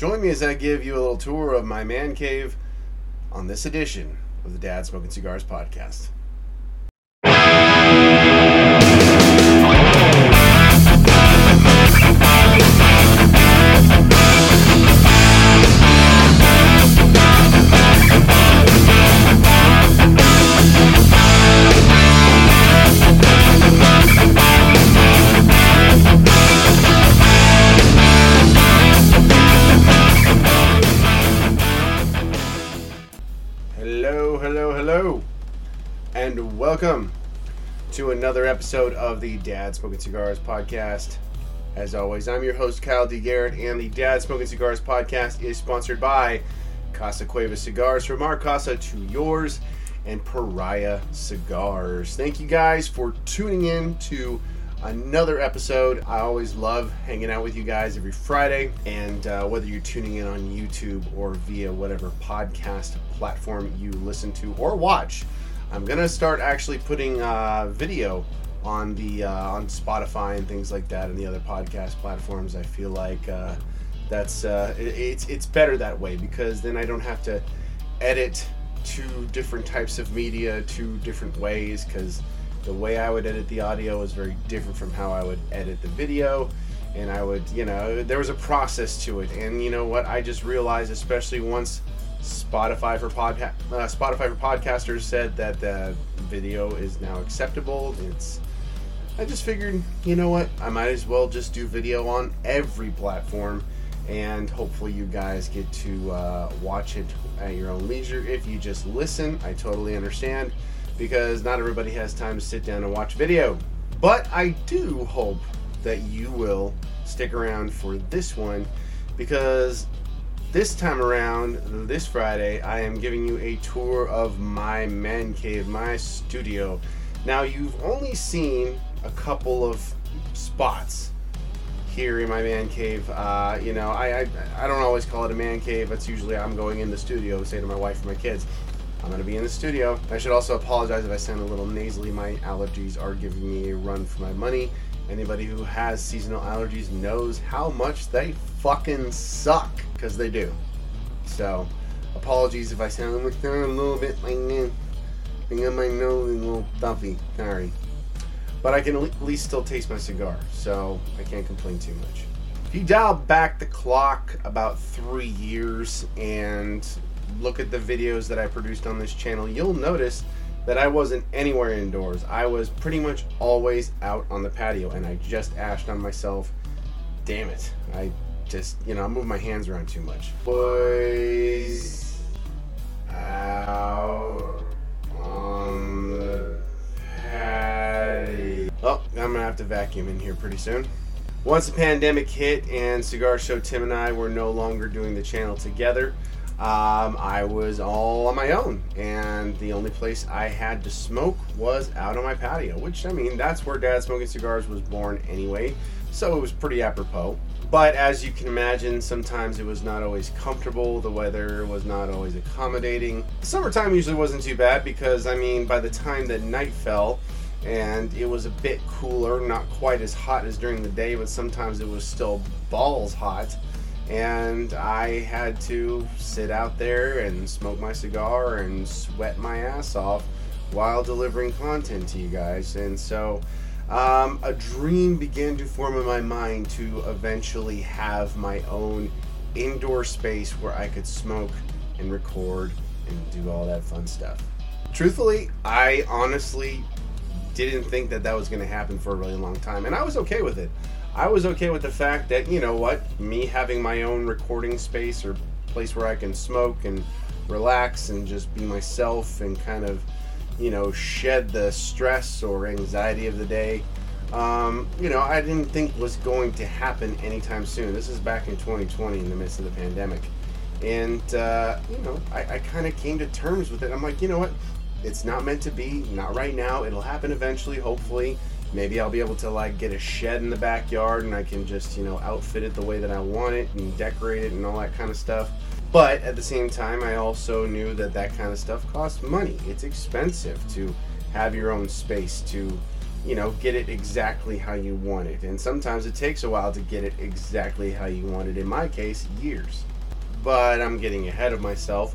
Join me as I give you a little tour of my man cave on this edition of the Dads Smoking Cigars podcast. Welcome to another episode of the Dads Smoking Cigars podcast. As always, I'm your host, Kyle D. Garrett, and the Dads Smoking Cigars podcast is sponsored by Casa Cuevas Cigars, from our casa to yours, and Pariah Cigars. Thank you guys for tuning in to another episode. I always love hanging out with you guys every Friday, and uh, whether you're tuning in on YouTube or via whatever podcast platform you listen to or watch, I'm gonna start actually putting uh, video on the uh, on Spotify and things like that, and the other podcast platforms. I feel like uh, that's uh, it, it's it's better that way because then I don't have to edit two different types of media two different ways because the way I would edit the audio is very different from how I would edit the video. And I would, you know, there was a process to it. And you know what? I just realized, especially once Spotify for uh, Spotify for podcasters said that the video is now acceptable. It's I just figured, you know what? I might as well just do video on every platform, and hopefully you guys get to uh, watch it at your own leisure. If you just listen, I totally understand because not everybody has time to sit down and watch video. But I do hope that you will stick around for this one because this time around, this Friday, I am giving you a tour of my man cave, my studio. Now, you've only seen a couple of spots here in my man cave. Uh, you know, I, I I don't always call it a man cave. That's usually I'm going in the studio, say to my wife and my kids. I'm going to be in the studio. I should also apologize if I sound a little nasally. My allergies are giving me a run for my money. Anybody who has seasonal allergies knows how much they fucking suck, because they do. So, apologies if I sound like a little bit like, I got my nose a little stuffy. Sorry. But I can at least still taste my cigar, so I can't complain too much. If you dial back the clock about three years and look at the videos that I produced on this channel, you'll notice that I wasn't anywhere indoors. I was pretty much always out on the patio, and I just ashed on myself. Damn it. I just, you know, I move my hands around too much. Boys out on the patio. Oh, I'm gonna have to vacuum in here pretty soon. Once the pandemic hit and Cigar Show Tim and I were no longer doing the channel together, um, I was all on my own, and the only place I had to smoke was out on my patio. Which I mean, that's where Dads Smoking Cigars was born anyway, so it was pretty apropos. But as you can imagine, sometimes it was not always comfortable. The weather was not always accommodating. Summertime usually wasn't too bad because I mean, by the time that night fell, and it was a bit cooler, not quite as hot as during the day, but sometimes it was still balls hot and I had to sit out there and smoke my cigar and sweat my ass off while delivering content to you guys. And so um, a dream began to form in my mind to eventually have my own indoor space where I could smoke and record and do all that fun stuff. Truthfully, I honestly didn't think that that was going to happen for a really long time, and I was okay with it. I was okay with the fact that, you know what, me having my own recording space or place where I can smoke and relax and just be myself and kind of, you know, shed the stress or anxiety of the day. Um, you know, I didn't think was going to happen anytime soon. This is back in 2020 in the midst of the pandemic. And, uh, you know, I, I kind of came to terms with it. I'm like, you know what? It's not meant to be, not right now. It'll happen eventually, hopefully maybe I'll be able to like get a shed in the backyard and I can just, you know, outfit it the way that I want it and decorate it and all that kind of stuff. But at the same time, I also knew that that kind of stuff costs money. It's expensive to have your own space, to you know, get it exactly how you want it. And sometimes it takes a while to get it exactly how you want it. In my case, years. But I'm getting ahead of myself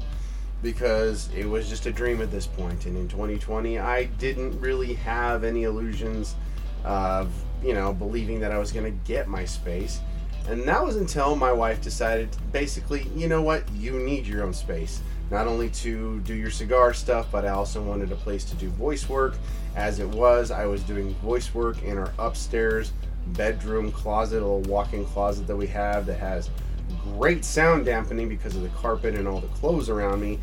because it was just a dream at this point. And in 2020, I didn't really have any illusions of, you know, believing that I was going to get my space. And that was until my wife decided basically, you know what, you need your own space. Not only to do your cigar stuff, but I also wanted a place to do voice work. As it was, I was doing voice work in our upstairs bedroom closet, a little walk in closet that we have that has great sound dampening because of the carpet and all the clothes around me.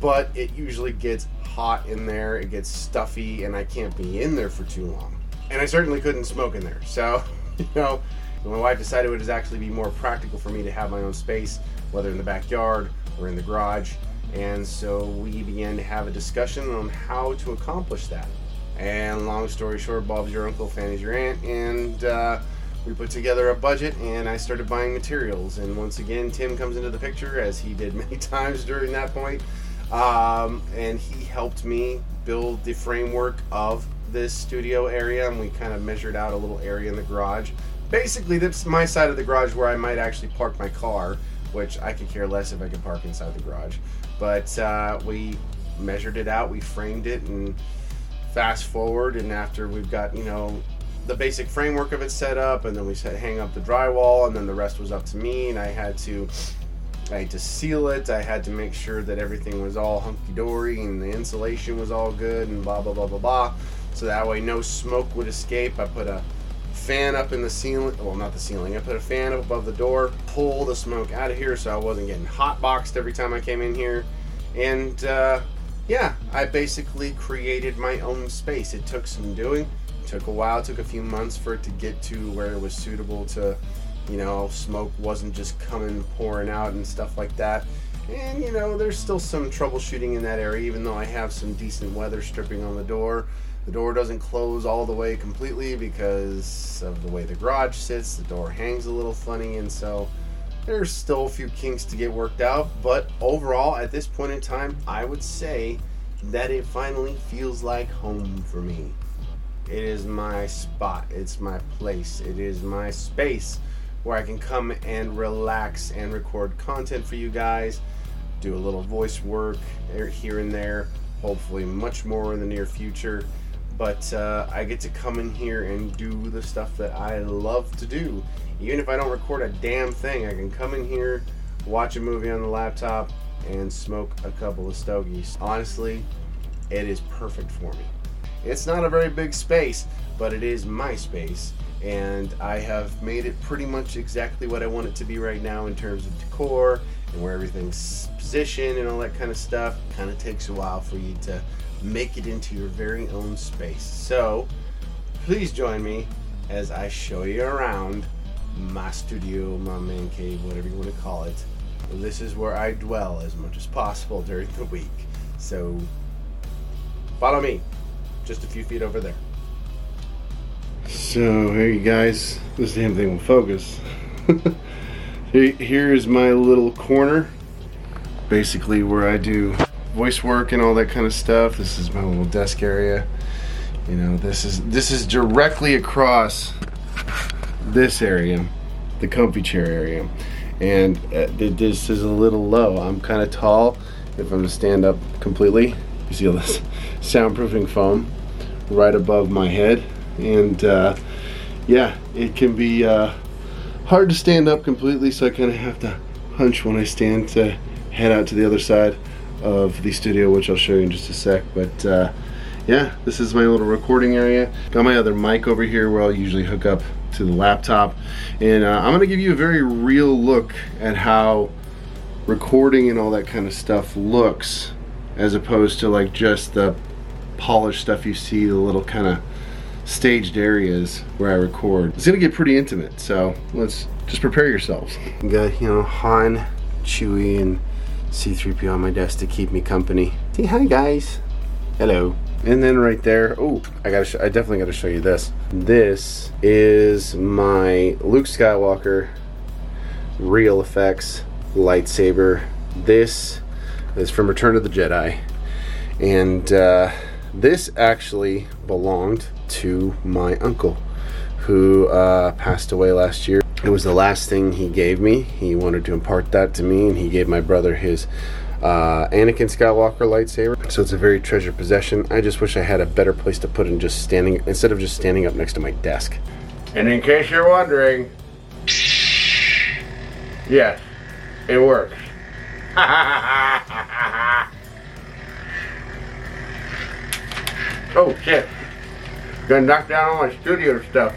But it usually gets hot in there, it gets stuffy, and I can't be in there for too long. And I certainly couldn't smoke in there. So, you know, my wife decided it would actually be more practical for me to have my own space, whether in the backyard or in the garage. And so we began to have a discussion on how to accomplish that. And long story short, Bob's your uncle, Fanny's your aunt, and uh, we put together a budget and I started buying materials. And once again, Tim comes into the picture as he did many times during that point. Um, and he helped me build the framework of this studio area. And we kind of measured out a little area in the garage basically that's my side of the garage where I might actually park my car, which I could care less if I could park inside the garage. But uh, we measured it out, we framed it, and fast forward, and after we've got you know the basic framework of it set up, and then we said hang up the drywall, and then the rest was up to me, and I had to. I had to seal it. I had to make sure that everything was all hunky dory and the insulation was all good and blah blah blah blah blah. So that way no smoke would escape. I put a fan up in the ceiling. Well, not the ceiling. I put a fan up above the door, pull the smoke out of here so I wasn't getting hot boxed every time I came in here. And uh, yeah, I basically created my own space. It took some doing. It took a while. It took a few months for it to get to where it was suitable to, you know, smoke wasn't just coming pouring out and stuff like that. And you know, there's still some troubleshooting in that area, even though I have some decent weather stripping on the door. The door doesn't close all the way completely because of the way the garage sits. The door hangs a little funny, and so there's still a few kinks to get worked out. But overall, at this point in time, I would say that it finally feels like home for me. It is my spot, it's my place, it is my space where I can come and relax and record content for you guys, do a little voice work er, here and there, hopefully, much more in the near future but uh, I get to come in here and do the stuff that I love to do. Even if I don't record a damn thing, I can come in here, watch a movie on the laptop, and smoke a couple of stogies. Honestly, it is perfect for me. It's not a very big space, but it is my space, and I have made it pretty much exactly what I want it to be right now in terms of decor and where everything's positioned and all that kind of stuff. Kind of takes a while for you to make it into your very own space. So, please join me as I show you around my studio, my man cave, whatever you want to call it. This is where I dwell as much as possible during the week. So, follow me, just a few feet over there. So, here you guys, this damn thing will focus. Here is my little corner, basically where I do voice work and all that kind of stuff. This is my little desk area. You know, this is this is directly across this area, the comfy chair area. And uh, this is a little low. I'm kind of tall. If I'm to stand up completely, you see all this soundproofing foam right above my head. And uh, yeah, it can be uh, hard to stand up completely, so I kind of have to hunch when I stand to head out to the other side of the studio, which I'll show you in just a sec. But uh, yeah, this is my little recording area. Got my other mic over here where I'll usually hook up to the laptop. And uh, I'm gonna give you a very real look at how recording and all that kind of stuff looks as opposed to like just the polished stuff you see, the little kind of staged areas where I record. It's gonna get pretty intimate, so let's just prepare yourselves. We got, you know, Han, Chewie, and C3PO on my desk to keep me company. Say hi, guys. Hello. And then right there, oh, I gotta, I definitely gotta show you this. This is my Luke Skywalker real effects lightsaber. This is from Return of the Jedi, and uh, this actually belonged to my uncle, who uh, passed away last year. It was the last thing he gave me. He wanted to impart that to me, and he gave my brother his uh, Anakin Skywalker lightsaber. So it's a very treasured possession. I just wish I had a better place to put it just standing instead of just standing up next to my desk. And in case you're wondering, yes, it works. oh shit! Gonna knock down all my studio stuff.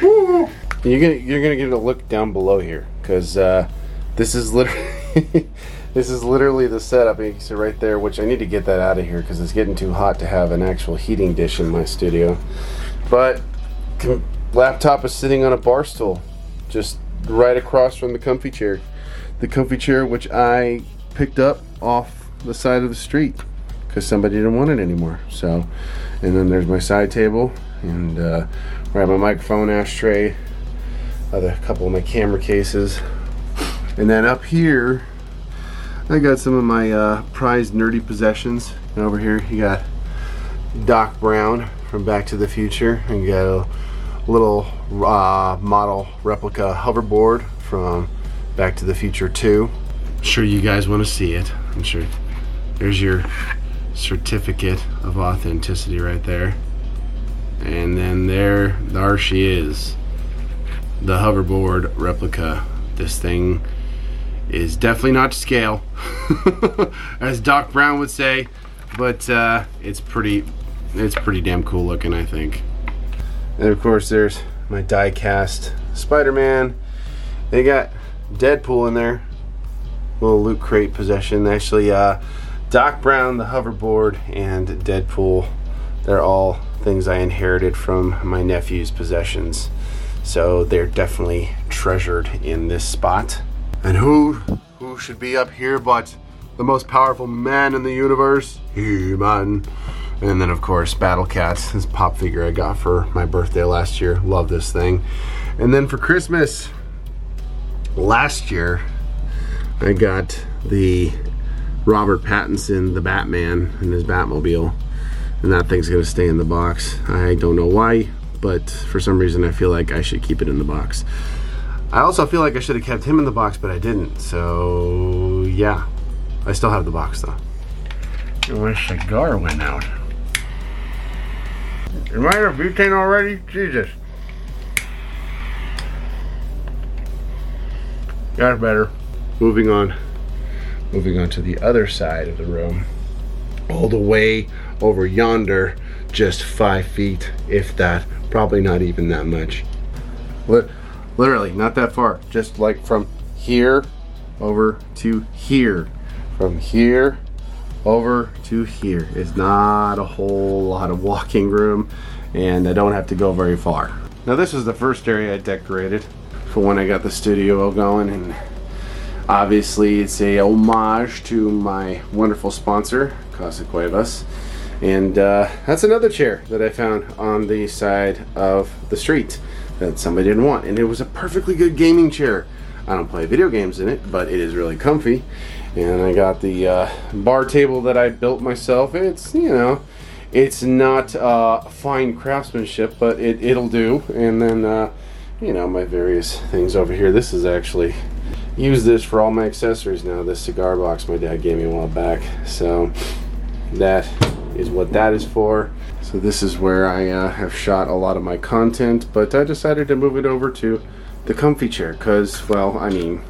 Woo! You're gonna you're gonna get a look down below here because uh, this is literally this is literally the setup. You see right there, which I need to get that out of here because it's getting too hot to have an actual heating dish in my studio. But com- laptop is sitting on a bar stool, just right across from the comfy chair. The comfy chair which I picked up off the side of the street because somebody didn't want it anymore. So, and then there's my side table and uh, I have my microphone ashtray, other couple of my camera cases, and then up here I got some of my uh, prized nerdy possessions. And over here you got Doc Brown from Back to the Future, and you got a little uh, model replica hoverboard from Back to the Future 2. I'm sure you guys want to see it. I'm sure there's your certificate of authenticity right there. And then there, there she is. The hoverboard replica. This thing is definitely not to scale, as Doc Brown would say, but uh, it's pretty, it's pretty damn cool looking, I think. And of course, there's my die-cast Spider-Man. They got Deadpool in there, little loot crate possession. Actually, uh, Doc Brown, the hoverboard, and Deadpool, they're all things I inherited from my nephew's possessions. So they're definitely treasured in this spot. And who who should be up here but the most powerful man in the universe? He-Man. And then of course Battle Cats, this pop figure I got for my birthday last year. Love this thing. And then for Christmas last year I got the Robert Pattinson, the Batman, and his Batmobile. And that thing's gonna stay in the box. I don't know why, but for some reason I feel like I should keep it in the box. I also feel like I should have kept him in the box, but I didn't. So, yeah. I still have the box, though. My cigar went out. Am I a butane already? Jesus. Got better. Moving on. Moving on to the other side of the room. All the way over yonder, just five feet, if that. Probably not even that much. Literally, not that far. Just like from here over to here. From here over to here is not a whole lot of walking room, and I don't have to go very far. Now, this is the first area I decorated for when I got the studio going, and obviously, it's a homage to my wonderful sponsor, Casa Cuevas. And uh, that's another chair that I found on the side of the street that somebody didn't want. And it was a perfectly good gaming chair. I don't play video games in it, but it is really comfy. And I got the uh, bar table that I built myself. It's, you know, it's not uh, fine craftsmanship, but it, it'll do. And then, uh, you know, my various things over here. This is actually, use this for all my accessories now. This cigar box my dad gave me a while back. So that is what that is for. So this is where I uh, have shot a lot of my content, but I decided to move it over to the comfy chair because, well, I mean,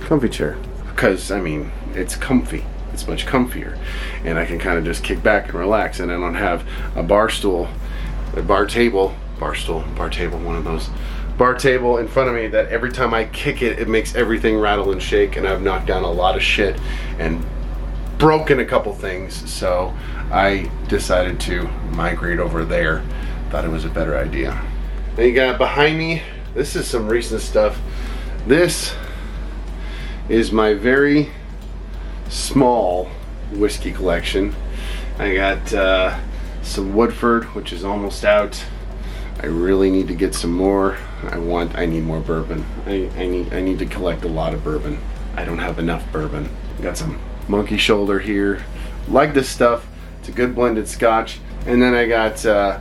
comfy chair. Because, I mean, it's comfy. It's much comfier. And I can kind of just kick back and relax and I don't have a bar stool, a bar table, bar stool, bar table, one of those bar table in front of me that every time I kick it, it makes everything rattle and shake and I've knocked down a lot of shit and broken a couple things. So I decided to migrate over there. Thought it was a better idea. Then you got behind me, this is some recent stuff. This is my very small whiskey collection. I got uh, some Woodford, which is almost out. I really need to get some more. I want, I need more bourbon. I, I need, I need to collect a lot of bourbon. I don't have enough bourbon. Got some monkey shoulder here. Like this stuff. It's a good blended scotch. And then I got uh,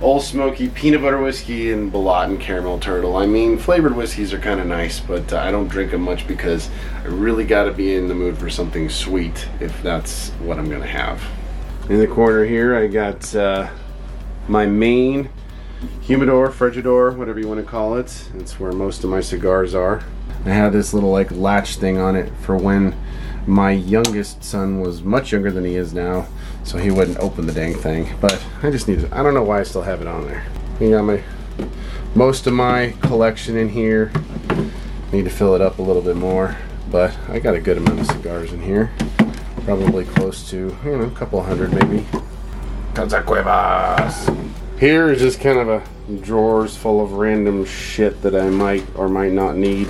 Ole Smoky peanut butter whiskey and Ballotin caramel turtle. I mean, flavored whiskeys are kind of nice, but uh, I don't drink them much because I really got to be in the mood for something sweet if that's what I'm going to have. In the corner here, I got uh, my main humidor, frigidor, whatever you want to call it. It's where most of my cigars are. I have this little like latch thing on it for when my youngest son was much younger than he is now, so he wouldn't open the dang thing. But I just need to, I don't know why I still have it on there. You got my, most of my collection in here. Need to fill it up a little bit more, but I got a good amount of cigars in here. Probably close to, you know, a couple hundred maybe. Cuevas. Here is just kind of a drawers full of random shit that I might or might not need.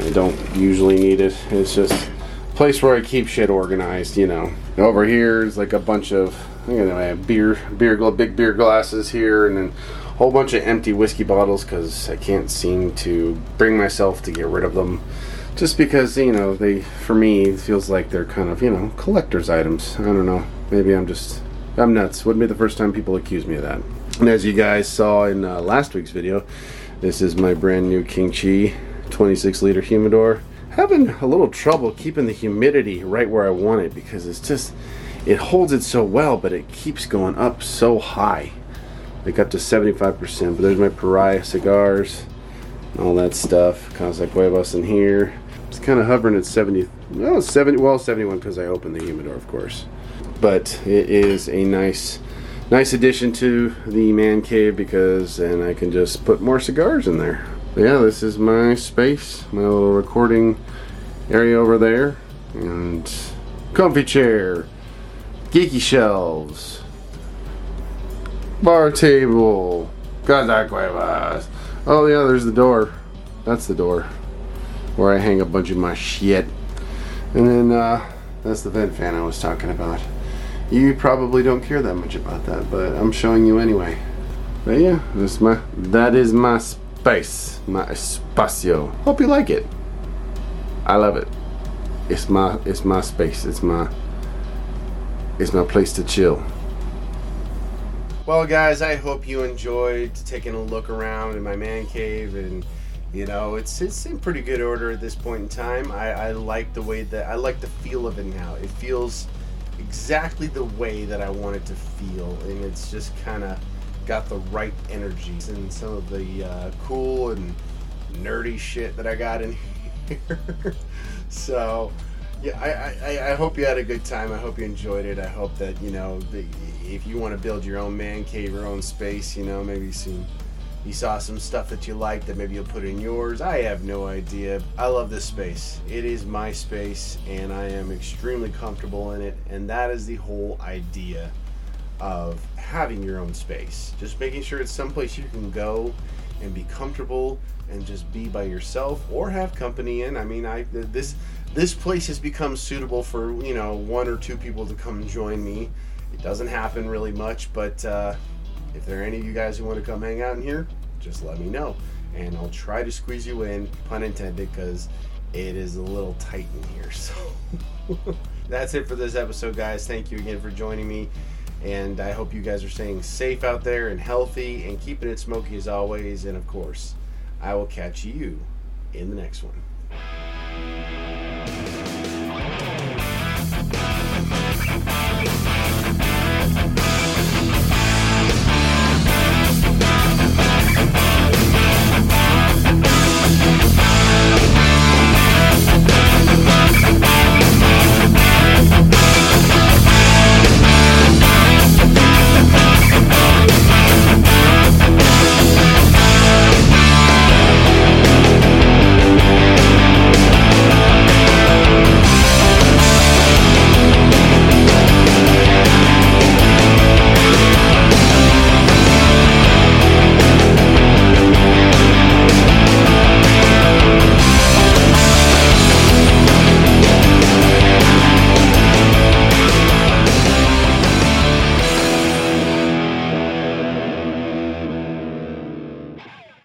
I don't usually need it. It's just place where I keep shit organized, you know. Over here is like a bunch of, you know, I have beer, beer, big beer glasses here, and then a whole bunch of empty whiskey bottles because I can't seem to bring myself to get rid of them. Just because, you know, they, for me, it feels like they're kind of, you know, collector's items. I don't know. Maybe I'm just, I'm nuts. Wouldn't be the first time people accuse me of that. And as you guys saw in uh, last week's video, this is my brand new King Chi 26 liter humidor. Having a little trouble keeping the humidity right where I want it because it's just, it holds it so well, but it keeps going up so high. Like up to 75%. But there's my Pariah cigars, all that stuff. Casa Cuevas in here. It's kind of hovering at 70, well, 70, well, 71 because I opened the humidor, of course. But it is a nice, nice addition to the man cave because then I can just put more cigars in there. Yeah, this is my space, my little recording area over there, and comfy chair, geeky shelves, bar table, Cuevas. Oh yeah, there's the door. That's the door where I hang a bunch of my shit. And then uh, that's the vent fan I was talking about. You probably don't care that much about that, but I'm showing you anyway. But yeah, that's my that is my space, my espacio. Hope you like it. I love it. It's my it's my space. It's my it's my place to chill. Well, guys, I hope you enjoyed taking a look around in my man cave, and you know, it's it's in pretty good order at this point in time. I, I like the way that I like the feel of it now. It feels exactly the way that I want it to feel, and it's just kind of got the right energies and some of the uh, cool and nerdy shit that I got in here. so, yeah, I, I, I hope you had a good time. I hope you enjoyed it. I hope that you know, the, if you want to build your own man cave, your own space, you know, maybe some you saw some stuff that you liked that maybe you'll put in yours. I have no idea. I love this space. It is my space and I am extremely comfortable in it. And that is the whole idea of having your own space. Just making sure it's someplace you can go and be comfortable and just be by yourself or have company in. I mean, I this this place has become suitable for, you know, one or two people to come join me. It doesn't happen really much, but uh if there are any of you guys who want to come hang out in here, just let me know. And I'll try to squeeze you in, pun intended, because it is a little tight in here. So that's it for this episode, guys. Thank you again for joining me. And I hope you guys are staying safe out there and healthy and keeping it smoky as always. And of course, I will catch you in the next one.